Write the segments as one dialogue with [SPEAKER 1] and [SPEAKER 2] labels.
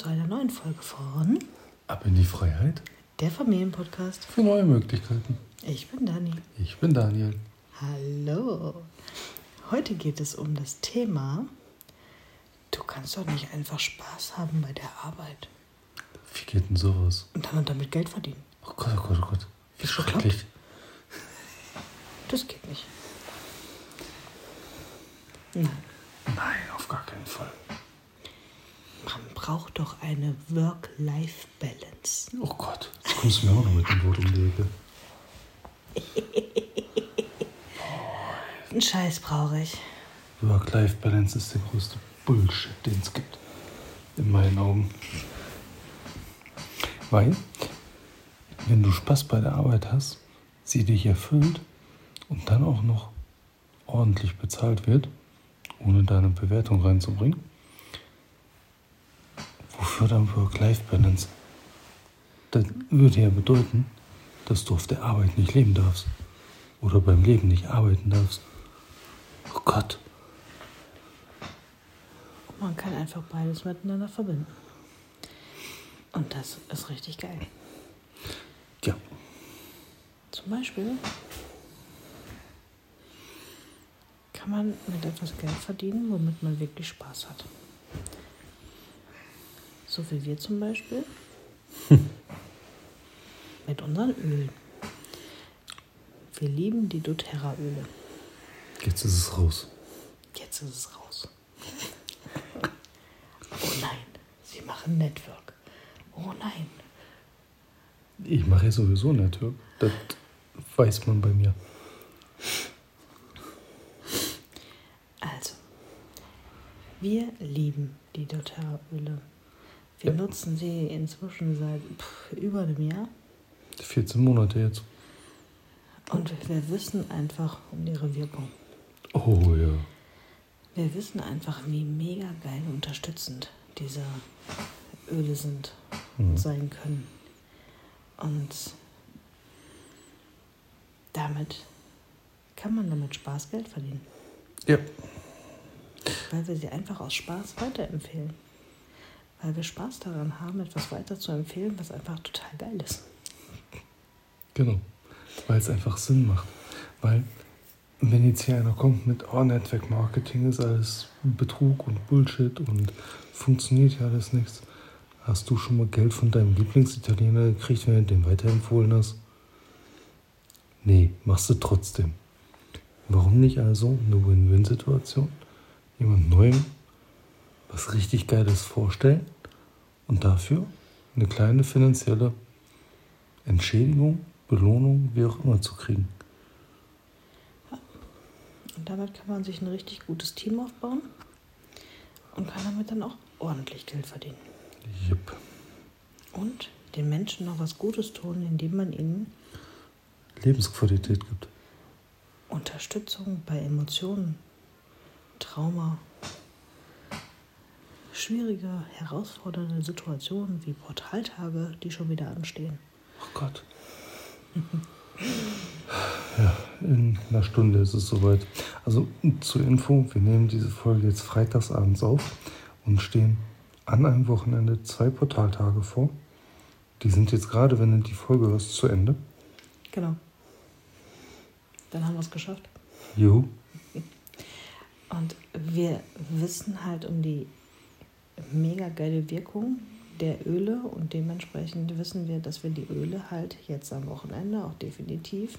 [SPEAKER 1] zu einer neuen Folge von
[SPEAKER 2] Ab in die Freiheit
[SPEAKER 1] der Familienpodcast.
[SPEAKER 2] für neue Möglichkeiten.
[SPEAKER 1] Ich bin Dani.
[SPEAKER 2] Ich bin Daniel.
[SPEAKER 1] Hallo. Heute geht es um das Thema, du kannst doch nicht einfach Spaß haben bei der Arbeit
[SPEAKER 2] Wie geht denn sowas?
[SPEAKER 1] und dann damit Geld verdienen.
[SPEAKER 2] Oh Gott, oh Gott, oh Gott. Wie
[SPEAKER 1] Ist
[SPEAKER 2] schrecklich.
[SPEAKER 1] Das geht nicht. Nein,
[SPEAKER 2] Nein, auf gar keinen Fall.
[SPEAKER 1] Man braucht doch eine Work-Life-Balance.
[SPEAKER 2] Oh Gott, jetzt kommst du mir auch noch mit dem Wort um die Ecke.
[SPEAKER 1] Ein Scheiß brauche ich.
[SPEAKER 2] Work-Life-Balance ist der größte Bullshit, den es gibt. In meinen Augen. Weil, wenn du Spaß bei der Arbeit hast, sie dich erfüllt und dann auch noch ordentlich bezahlt wird, ohne deine Bewertung reinzubringen, wofür dann Work-Life-Balance? Das würde ja bedeuten, dass du auf der Arbeit nicht leben darfst. Oder beim Leben nicht arbeiten darfst. Oh Gott.
[SPEAKER 1] Man kann einfach beides miteinander verbinden. Und das ist richtig geil.
[SPEAKER 2] Ja,
[SPEAKER 1] Zum Beispiel kann man mit etwas Geld verdienen, womit man wirklich Spaß hat. So wie wir zum Beispiel mit unseren Ölen. Wir lieben die doTERRA-Öle.
[SPEAKER 2] jetzt ist es raus.
[SPEAKER 1] Jetzt ist es raus. Oh nein, sie machen Network. Oh nein.
[SPEAKER 2] Ich mache ja sowieso Network. Das weiß man bei mir.
[SPEAKER 1] Also, wir lieben die doTERRA-Öle. Wir nutzen sie inzwischen seit pff, über einem Jahr.
[SPEAKER 2] 14 Monate jetzt.
[SPEAKER 1] Und wir wissen einfach um ihre Wirkung.
[SPEAKER 2] Oh ja.
[SPEAKER 1] Wir wissen einfach, wie mega geil unterstützend diese Öle sind und
[SPEAKER 2] Mhm.
[SPEAKER 1] sein können. Und damit kann man damit Spaß Geld verdienen,
[SPEAKER 2] Ja.
[SPEAKER 1] weil wir sie einfach aus Spaß weiterempfehlen. Weil wir Spaß daran haben, etwas weiter zu empfehlen, was einfach total geil ist.
[SPEAKER 2] Genau. Weil es einfach Sinn macht. Weil, wenn jetzt hier einer kommt mit, oh, Network Marketing ist alles Betrug und Bullshit und funktioniert ja alles nichts. Hast du schon mal Geld von deinem Lieblingsitaliener gekriegt, wenn du den weiterempfohlen hast? Nee, machst du trotzdem. Warum nicht also eine Win-Win-Situation? Jemand Neuem was richtig Geiles vorstellen und dafür eine kleine finanzielle Entschädigung, Belohnung, wie auch immer zu kriegen.
[SPEAKER 1] Und damit kann man sich ein richtig gutes Team aufbauen und kann damit dann auch ordentlich Geld verdienen.
[SPEAKER 2] Jupp.
[SPEAKER 1] Und den Menschen noch was Gutes tun, indem man ihnen
[SPEAKER 2] Lebensqualität gibt.
[SPEAKER 1] Unterstützung bei Emotionen, Trauma, schwierige, herausfordernde Situationen wie Portaltage, die schon wieder anstehen.
[SPEAKER 2] Oh Gott. Ja, in einer Stunde ist es soweit. Also zur Info, wir nehmen diese Folge jetzt freitagsabends auf und stehen an einem Wochenende zwei Portaltage vor. Die sind jetzt gerade, wenn du die Folge hörst, zu Ende.
[SPEAKER 1] Genau. Dann haben wir es geschafft.
[SPEAKER 2] Juhu.
[SPEAKER 1] Und wir wissen halt um die mega geile Wirkung der Öle und dementsprechend wissen wir, dass wir die Öle halt jetzt am Wochenende auch definitiv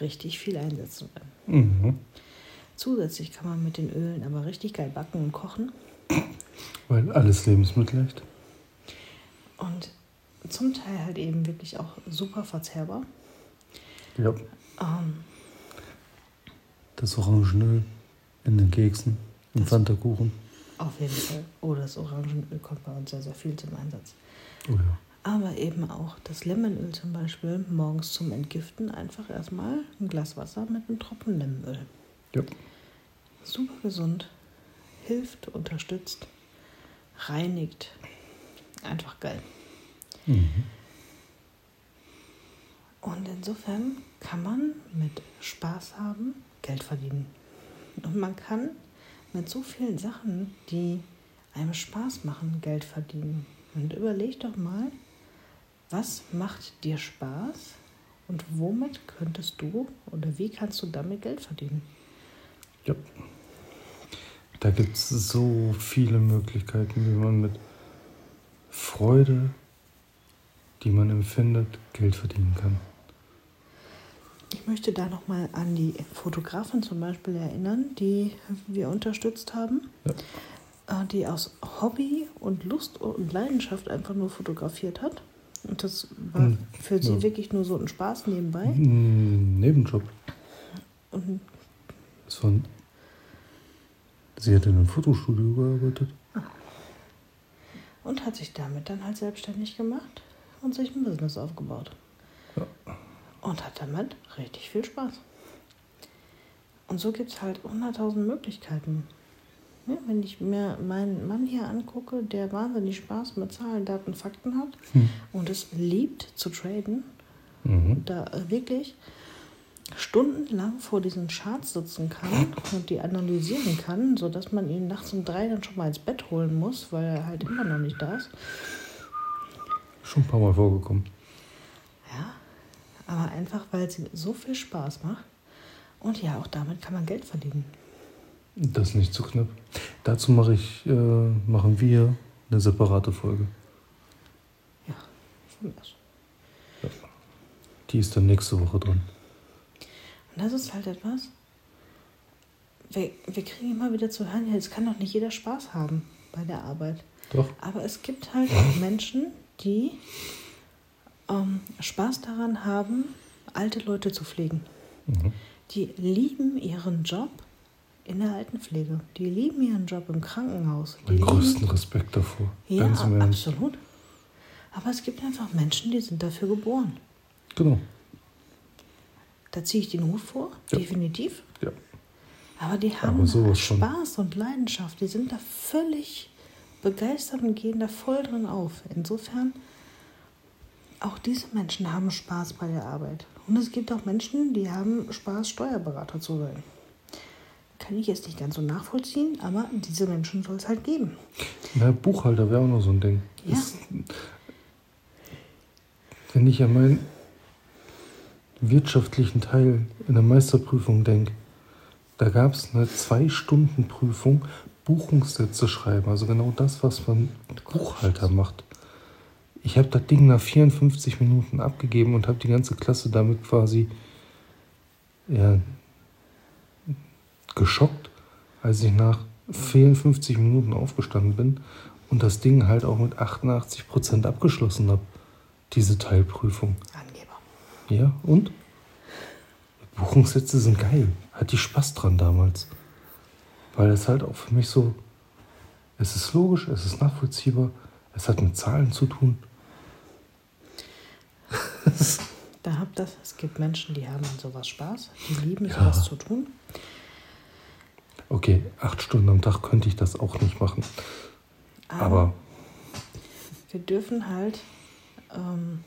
[SPEAKER 1] richtig viel einsetzen werden.
[SPEAKER 2] Mhm.
[SPEAKER 1] Zusätzlich kann man mit den Ölen aber richtig geil backen und kochen.
[SPEAKER 2] Weil alles lebensmittelleicht.
[SPEAKER 1] Und zum Teil halt eben wirklich auch super verzehrbar.
[SPEAKER 2] Ja.
[SPEAKER 1] Ähm,
[SPEAKER 2] Das Orangenöl in den Keksen, im Pfannkuchen.
[SPEAKER 1] Auf jeden Fall. Oh, das Orangenöl kommt bei uns sehr, sehr viel zum Einsatz.
[SPEAKER 2] Oh ja.
[SPEAKER 1] Aber eben auch das Lemonöl zum Beispiel morgens zum Entgiften einfach erstmal ein Glas Wasser mit einem Tropfen Lemonöl.
[SPEAKER 2] Ja.
[SPEAKER 1] Super gesund, hilft, unterstützt, reinigt. Einfach geil.
[SPEAKER 2] Mhm.
[SPEAKER 1] Und insofern kann man mit Spaß haben Geld verdienen. Und man kann mit so vielen Sachen, die einem Spaß machen, Geld verdienen. Und überleg doch mal, was macht dir Spaß und womit könntest du oder wie kannst du damit Geld verdienen?
[SPEAKER 2] Ja. Da gibt es so viele Möglichkeiten, wie man mit Freude, die man empfindet, Geld verdienen kann.
[SPEAKER 1] Ich möchte da nochmal an die Fotografen zum Beispiel erinnern, die wir unterstützt haben, ja. Äh, die aus Hobby und Lust und Leidenschaft einfach nur fotografiert hat. Und das war hm, für sie ja. wirklich nur so ein Spaß nebenbei.
[SPEAKER 2] Ein Nebenjob. Und das war ein Sie hat in einem Fotostudio gearbeitet. Ah.
[SPEAKER 1] Und hat sich damit dann halt selbstständig gemacht und sich ein Business aufgebaut. Ja. Und hat damit richtig viel Spaß. Und so gibt es halt 100.000 Möglichkeiten. Ja, wenn ich mir meinen Mann hier angucke, der wahnsinnig Spaß mit Zahlen, Daten, Fakten hat hm. und es liebt zu traden, mhm. da wirklich stundenlang vor diesen Charts sitzen kann und die analysieren kann, sodass man ihn nachts um drei dann schon mal ins Bett holen muss, weil er halt immer noch nicht da ist.
[SPEAKER 2] Schon ein paar Mal vorgekommen.
[SPEAKER 1] Ja, aber einfach, weil es so viel Spaß macht. Und ja, auch damit kann man Geld verdienen.
[SPEAKER 2] Das ist nicht zu knapp. Dazu mache ich, äh, machen wir eine separate Folge.
[SPEAKER 1] Ja, von mir aus.
[SPEAKER 2] Ja. Die ist dann nächste Woche dran.
[SPEAKER 1] Und das ist halt etwas, wir, wir kriegen immer wieder zu hören, es kann doch nicht jeder Spaß haben bei der Arbeit.
[SPEAKER 2] Doch.
[SPEAKER 1] Aber es gibt halt auch Menschen, die ähm, Spaß daran haben, alte Leute zu pflegen. Mhm. Die lieben ihren Job in der Altenpflege. Die lieben ihren Job im Krankenhaus.
[SPEAKER 2] Den größten Respekt davor.
[SPEAKER 1] Ja, absolut. Aber es gibt einfach Menschen, die sind dafür geboren.
[SPEAKER 2] Genau.
[SPEAKER 1] Da ziehe ich den Hut vor, ja. definitiv.
[SPEAKER 2] Ja.
[SPEAKER 1] Aber die haben Aber Spaß und Leidenschaft. Die sind da völlig begeistert und gehen da voll drin auf. Insofern, auch diese Menschen haben Spaß bei der Arbeit. Und es gibt auch Menschen, die haben Spaß, Steuerberater zu sein. Kann ich jetzt nicht ganz so nachvollziehen, aber diese Menschen soll es halt geben.
[SPEAKER 2] Na, Buchhalter wäre auch noch so ein Ding. Ja. Das, wenn ich an meinen wirtschaftlichen Teil in der Meisterprüfung denke, da gab es eine Zwei-Stunden-Prüfung, Buchungssätze schreiben, also genau das, was man Buchhalter macht. Ich habe das Ding nach 54 Minuten abgegeben und habe die ganze Klasse damit quasi ja, geschockt, als ich nach 54 Minuten aufgestanden bin und das Ding halt auch mit 88 Prozent abgeschlossen habe, diese Teilprüfung. Ja, und? Buchungssätze sind geil. Hatte ich Spaß dran damals. Weil es halt auch für mich so, es ist logisch, es ist nachvollziehbar, es hat mit Zahlen zu tun.
[SPEAKER 1] Da habt das, es gibt Menschen, die haben an sowas Spaß, die lieben ja. sowas zu tun.
[SPEAKER 2] Okay, acht Stunden am Tag könnte ich das auch nicht machen. Aber, Aber
[SPEAKER 1] wir dürfen halt ähm,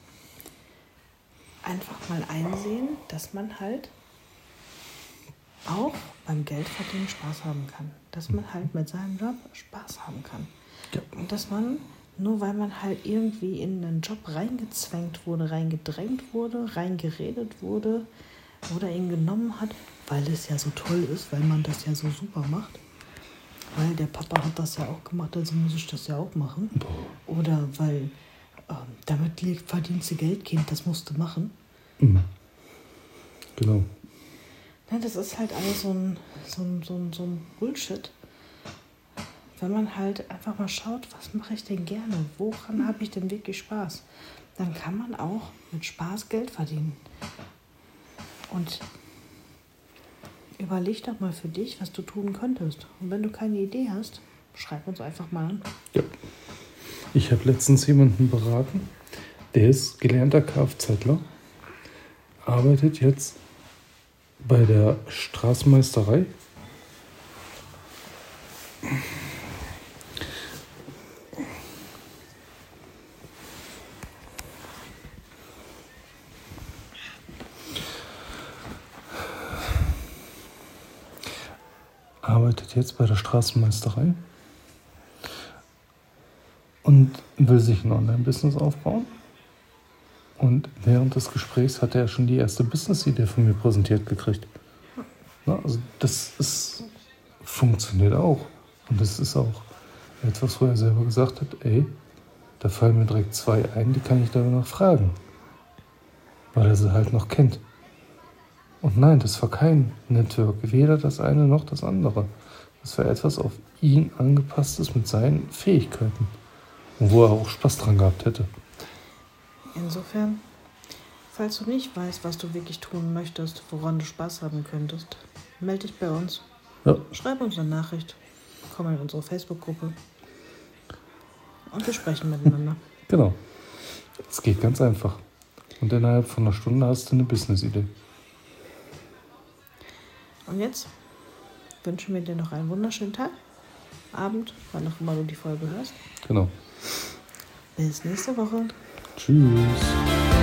[SPEAKER 1] einfach mal einsehen, dass man halt auch beim Geldverdienen Spaß haben kann. Dass man halt mit seinem Job Spaß haben kann. Ja. Und dass man, nur weil man halt irgendwie in einen Job reingezwängt wurde, reingedrängt wurde, reingeredet wurde oder ihn genommen hat, weil es ja so toll ist, weil man das ja so super macht. Weil der Papa hat das ja auch gemacht, also muss ich das ja auch machen. Oder weil ähm, damit verdienst du Geld, Kind, das musst du machen.
[SPEAKER 2] Mhm. Genau.
[SPEAKER 1] Ja, das ist halt alles so ein, so, ein, so, ein, so ein Bullshit. Wenn man halt einfach mal schaut, was mache ich denn gerne? Woran habe ich denn wirklich Spaß? Dann kann man auch mit Spaß Geld verdienen. Und überleg doch mal für dich, was du tun könntest. Und wenn du keine Idee hast, schreib uns einfach mal an.
[SPEAKER 2] Ja. Ich habe letztens jemanden beraten, der ist gelernter Kfzler, arbeitet jetzt bei der Straßenmeisterei. Arbeitet jetzt bei der Straßenmeisterei und will sich ein Online-Business aufbauen. Und während des Gesprächs hat er schon die erste Business-Idee von mir präsentiert gekriegt. Na, also das ist, funktioniert auch. Und das ist auch etwas, wo er selber gesagt hat, ey, da fallen mir direkt zwei ein, die kann ich danach fragen. Weil er sie halt noch kennt. Und nein, das war kein Network, weder das eine noch das andere. Das war etwas auf ihn angepasstes mit seinen Fähigkeiten. Und wo er auch Spaß dran gehabt hätte.
[SPEAKER 1] Insofern, falls du nicht weißt, was du wirklich tun möchtest, woran du Spaß haben könntest, melde dich bei uns.
[SPEAKER 2] Ja.
[SPEAKER 1] Schreib uns eine Nachricht. Komm in unsere Facebook-Gruppe. Und wir sprechen miteinander.
[SPEAKER 2] Genau. Es geht ganz einfach. Und innerhalb von einer Stunde hast du eine Business-Idee.
[SPEAKER 1] Und jetzt wünschen wir dir noch einen wunderschönen Tag, Abend, wann auch immer du die Folge hörst.
[SPEAKER 2] Genau.
[SPEAKER 1] Bis nächste Woche.
[SPEAKER 2] Tschüss.